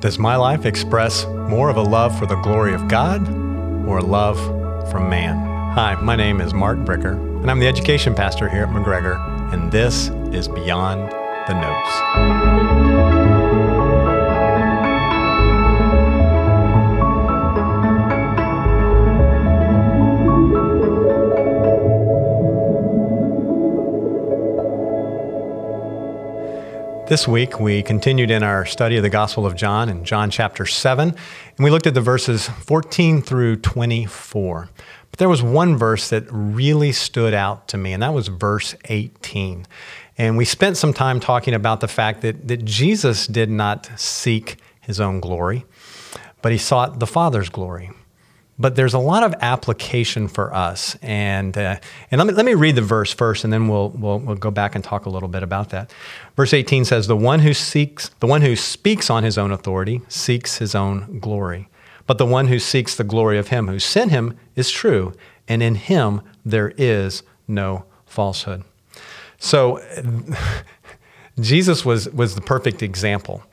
Does my life express more of a love for the glory of God or a love from man? Hi, my name is Mark Bricker, and I'm the education pastor here at McGregor, and this is Beyond the Notes. This week, we continued in our study of the Gospel of John in John chapter 7, and we looked at the verses 14 through 24. But there was one verse that really stood out to me, and that was verse 18. And we spent some time talking about the fact that, that Jesus did not seek his own glory, but he sought the Father's glory but there's a lot of application for us. And, uh, and let, me, let me read the verse first, and then we'll, we'll, we'll go back and talk a little bit about that. Verse 18 says, the one, who seeks, the one who speaks on his own authority seeks his own glory. But the one who seeks the glory of him who sent him is true, and in him there is no falsehood. So Jesus was, was the perfect example.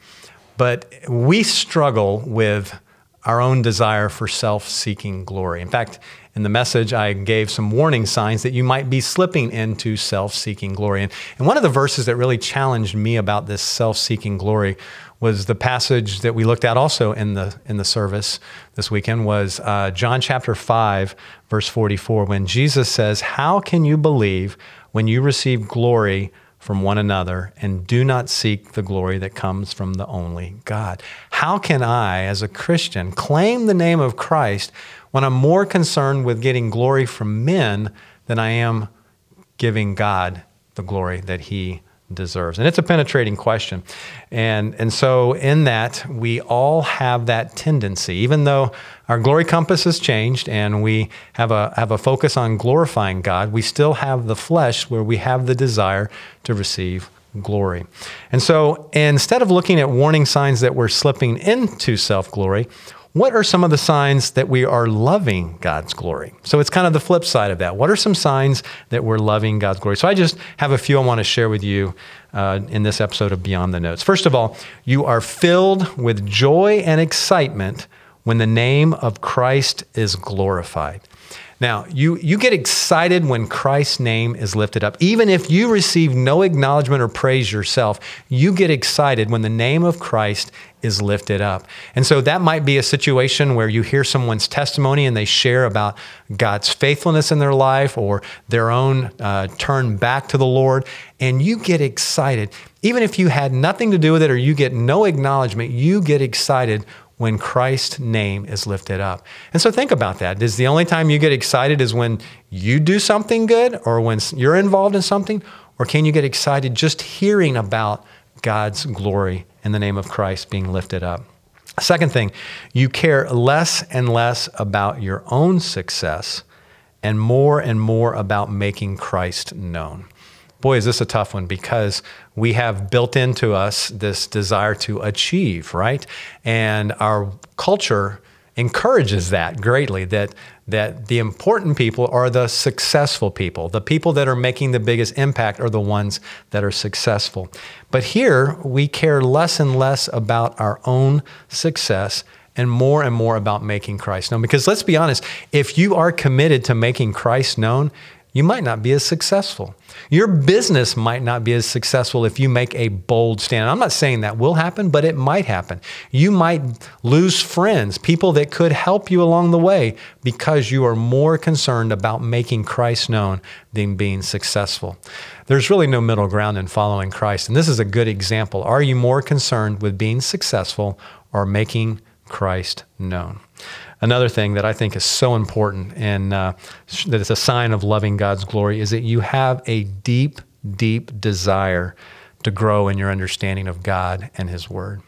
But we struggle with our own desire for self seeking glory. In fact, in the message, I gave some warning signs that you might be slipping into self seeking glory. And, and one of the verses that really challenged me about this self seeking glory was the passage that we looked at also in the, in the service this weekend was uh, John chapter 5, verse 44, when Jesus says, How can you believe when you receive glory from one another and do not seek the glory that comes from the only God. How can I, as a Christian, claim the name of Christ when I'm more concerned with getting glory from men than I am giving God the glory that He deserves? And it's a penetrating question. And, and so, in that, we all have that tendency, even though our glory compass has changed and we have a, have a focus on glorifying God, we still have the flesh where we have the desire to receive glory. And so, instead of looking at warning signs that we're slipping into self glory, what are some of the signs that we are loving God's glory? So it's kind of the flip side of that. What are some signs that we're loving God's glory? So I just have a few I want to share with you uh, in this episode of Beyond the Notes. First of all, you are filled with joy and excitement when the name of Christ is glorified. Now, you, you get excited when Christ's name is lifted up. Even if you receive no acknowledgement or praise yourself, you get excited when the name of Christ is lifted up. And so that might be a situation where you hear someone's testimony and they share about God's faithfulness in their life or their own uh, turn back to the Lord, and you get excited. Even if you had nothing to do with it or you get no acknowledgement, you get excited when Christ's name is lifted up. And so think about that. Is the only time you get excited is when you do something good or when you're involved in something? Or can you get excited just hearing about God's glory in the name of Christ being lifted up? Second thing, you care less and less about your own success and more and more about making Christ known boy, is this a tough one because we have built into us this desire to achieve, right? And our culture encourages that greatly that that the important people are the successful people. The people that are making the biggest impact are the ones that are successful. But here we care less and less about our own success and more and more about making Christ known. Because let's be honest, if you are committed to making Christ known, you might not be as successful. Your business might not be as successful if you make a bold stand. I'm not saying that will happen, but it might happen. You might lose friends, people that could help you along the way because you are more concerned about making Christ known than being successful. There's really no middle ground in following Christ. And this is a good example. Are you more concerned with being successful or making Christ known? Another thing that I think is so important and uh, that is a sign of loving God's glory is that you have a deep, deep desire to grow in your understanding of God and His Word.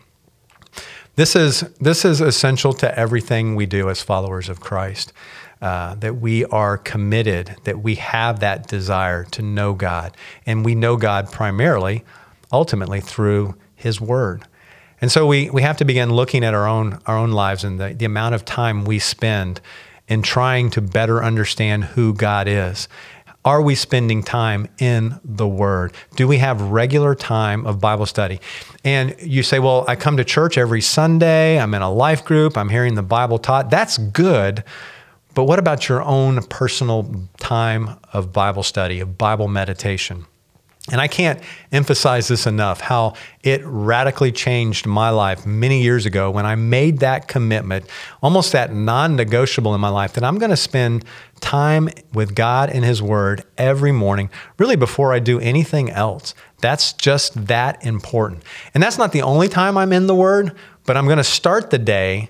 This is, this is essential to everything we do as followers of Christ. Uh, that we are committed, that we have that desire to know God. And we know God primarily, ultimately, through His Word. And so we, we have to begin looking at our own, our own lives and the, the amount of time we spend in trying to better understand who God is. Are we spending time in the Word? Do we have regular time of Bible study? And you say, well, I come to church every Sunday, I'm in a life group, I'm hearing the Bible taught. That's good. But what about your own personal time of Bible study, of Bible meditation? And I can't emphasize this enough how it radically changed my life many years ago when I made that commitment, almost that non negotiable in my life, that I'm going to spend time with God and His Word every morning, really before I do anything else. That's just that important. And that's not the only time I'm in the Word, but I'm going to start the day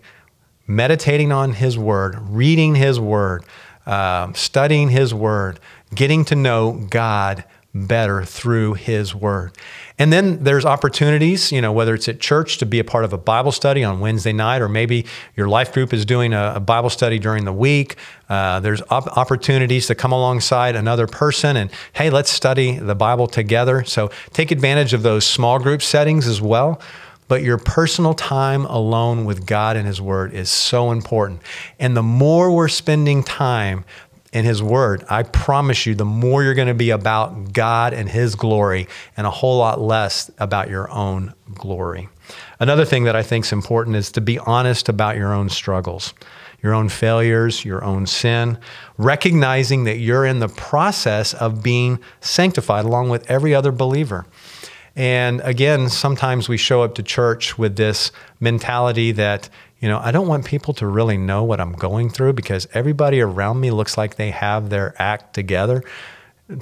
meditating on His Word, reading His Word, uh, studying His Word, getting to know God better through his word. And then there's opportunities, you know, whether it's at church to be a part of a Bible study on Wednesday night, or maybe your life group is doing a, a Bible study during the week. Uh, there's op- opportunities to come alongside another person and, hey, let's study the Bible together. So take advantage of those small group settings as well. But your personal time alone with God and His Word is so important. And the more we're spending time, in His Word, I promise you, the more you're going to be about God and His glory and a whole lot less about your own glory. Another thing that I think is important is to be honest about your own struggles, your own failures, your own sin, recognizing that you're in the process of being sanctified along with every other believer. And again, sometimes we show up to church with this mentality that, you know, I don't want people to really know what I'm going through because everybody around me looks like they have their act together.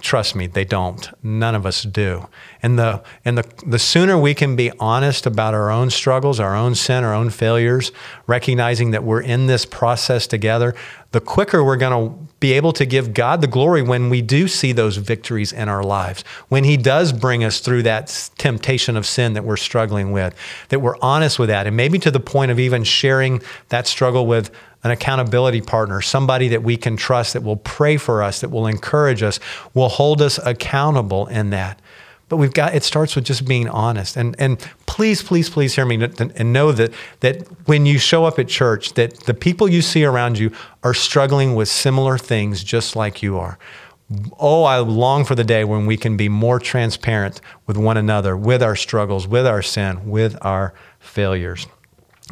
Trust me, they don't. None of us do. And the and the the sooner we can be honest about our own struggles, our own sin, our own failures, recognizing that we're in this process together, the quicker we're going to be able to give God the glory when we do see those victories in our lives. When he does bring us through that temptation of sin that we're struggling with, that we're honest with that and maybe to the point of even sharing that struggle with an accountability partner, somebody that we can trust, that will pray for us, that will encourage us, will hold us accountable in that. But we've got it starts with just being honest. And and please, please, please hear me and know that that when you show up at church, that the people you see around you are struggling with similar things just like you are. Oh, I long for the day when we can be more transparent with one another, with our struggles, with our sin, with our failures.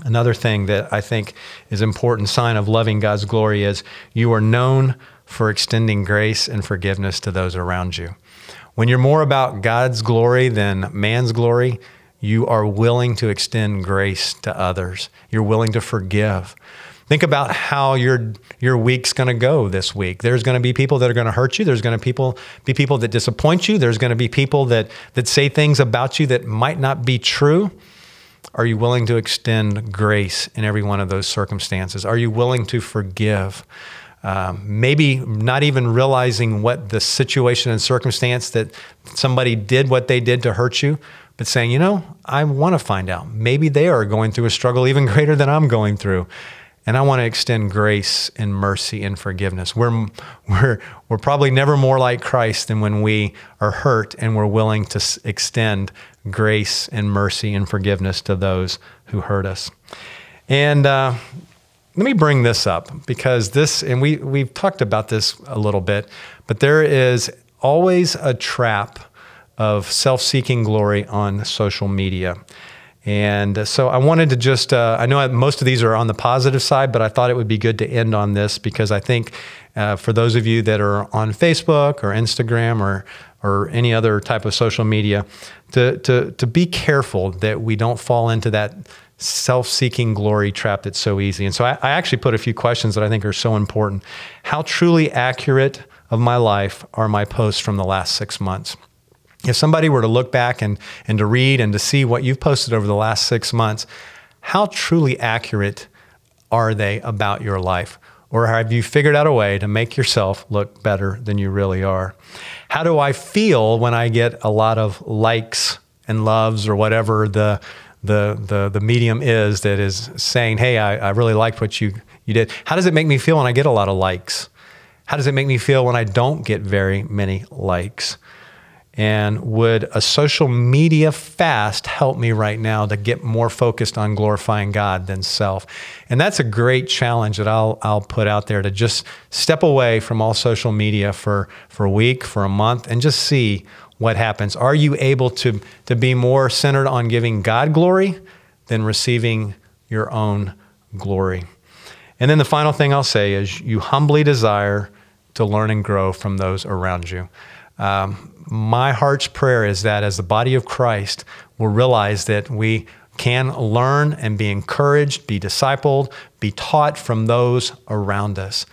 Another thing that I think is important sign of loving God's glory is you are known for extending grace and forgiveness to those around you. When you're more about God's glory than man's glory, you are willing to extend grace to others. You're willing to forgive. Think about how your your week's going to go this week. There's going to be people that are going to hurt you. There's going to people be people that disappoint you. There's going to be people that that say things about you that might not be true. Are you willing to extend grace in every one of those circumstances? Are you willing to forgive? Um, maybe not even realizing what the situation and circumstance that somebody did what they did to hurt you, but saying, you know, I want to find out. Maybe they are going through a struggle even greater than I'm going through. And I want to extend grace and mercy and forgiveness. We're, we're, we're probably never more like Christ than when we are hurt and we're willing to extend grace and mercy and forgiveness to those who hurt us. And uh, let me bring this up because this, and we, we've talked about this a little bit, but there is always a trap of self seeking glory on social media. And so I wanted to just, uh, I know most of these are on the positive side, but I thought it would be good to end on this because I think uh, for those of you that are on Facebook or Instagram or, or any other type of social media, to, to, to be careful that we don't fall into that self seeking glory trap that's so easy. And so I, I actually put a few questions that I think are so important. How truly accurate of my life are my posts from the last six months? If somebody were to look back and, and to read and to see what you've posted over the last six months, how truly accurate are they about your life? Or have you figured out a way to make yourself look better than you really are? How do I feel when I get a lot of likes and loves or whatever the, the, the, the medium is that is saying, hey, I, I really liked what you, you did? How does it make me feel when I get a lot of likes? How does it make me feel when I don't get very many likes? And would a social media fast help me right now to get more focused on glorifying God than self? And that's a great challenge that I'll, I'll put out there to just step away from all social media for, for a week, for a month, and just see what happens. Are you able to, to be more centered on giving God glory than receiving your own glory? And then the final thing I'll say is you humbly desire to learn and grow from those around you. Um, my heart's prayer is that as the body of Christ, we'll realize that we can learn and be encouraged, be discipled, be taught from those around us.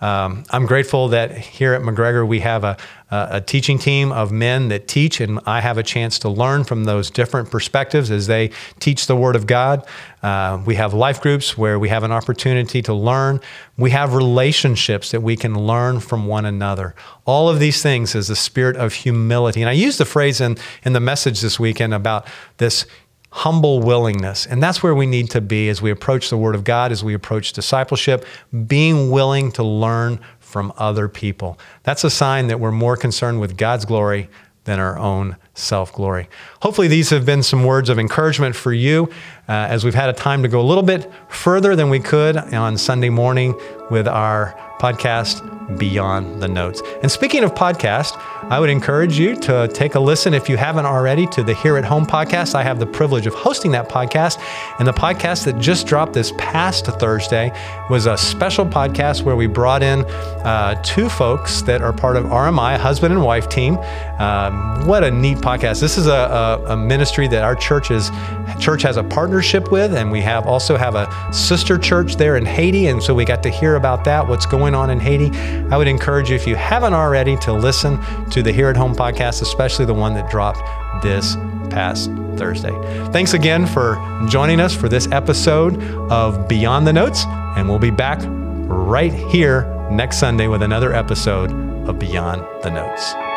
Um, I'm grateful that here at McGregor we have a, a, teaching team of men that teach, and I have a chance to learn from those different perspectives as they teach the Word of God. Uh, we have life groups where we have an opportunity to learn. We have relationships that we can learn from one another. All of these things is the spirit of humility. And I used the phrase in, in the message this weekend about this humble willingness. And that's where we need to be as we approach the Word of God, as we approach discipleship, being willing to learn from other people. That's a sign that we're more concerned with God's glory than our own self glory. Hopefully, these have been some words of encouragement for you uh, as we've had a time to go a little bit further than we could on Sunday morning with our podcast, Beyond the Notes. And speaking of podcast, I would encourage you to take a listen, if you haven't already, to the Here at Home podcast. I have the privilege of hosting that podcast. And the podcast that just dropped this past Thursday was a special podcast where we brought in uh, two folks that are part of RMI, husband and wife team. Um, what a neat podcast. This is a, a, a ministry that our church, is, church has a partnership with, and we have also have a sister church there in Haiti. And so we got to hear about that, what's going on in Haiti. I would encourage you, if you haven't already, to listen to the Here at Home podcast, especially the one that dropped this past Thursday. Thanks again for joining us for this episode of Beyond the Notes, and we'll be back right here next Sunday with another episode of Beyond the Notes.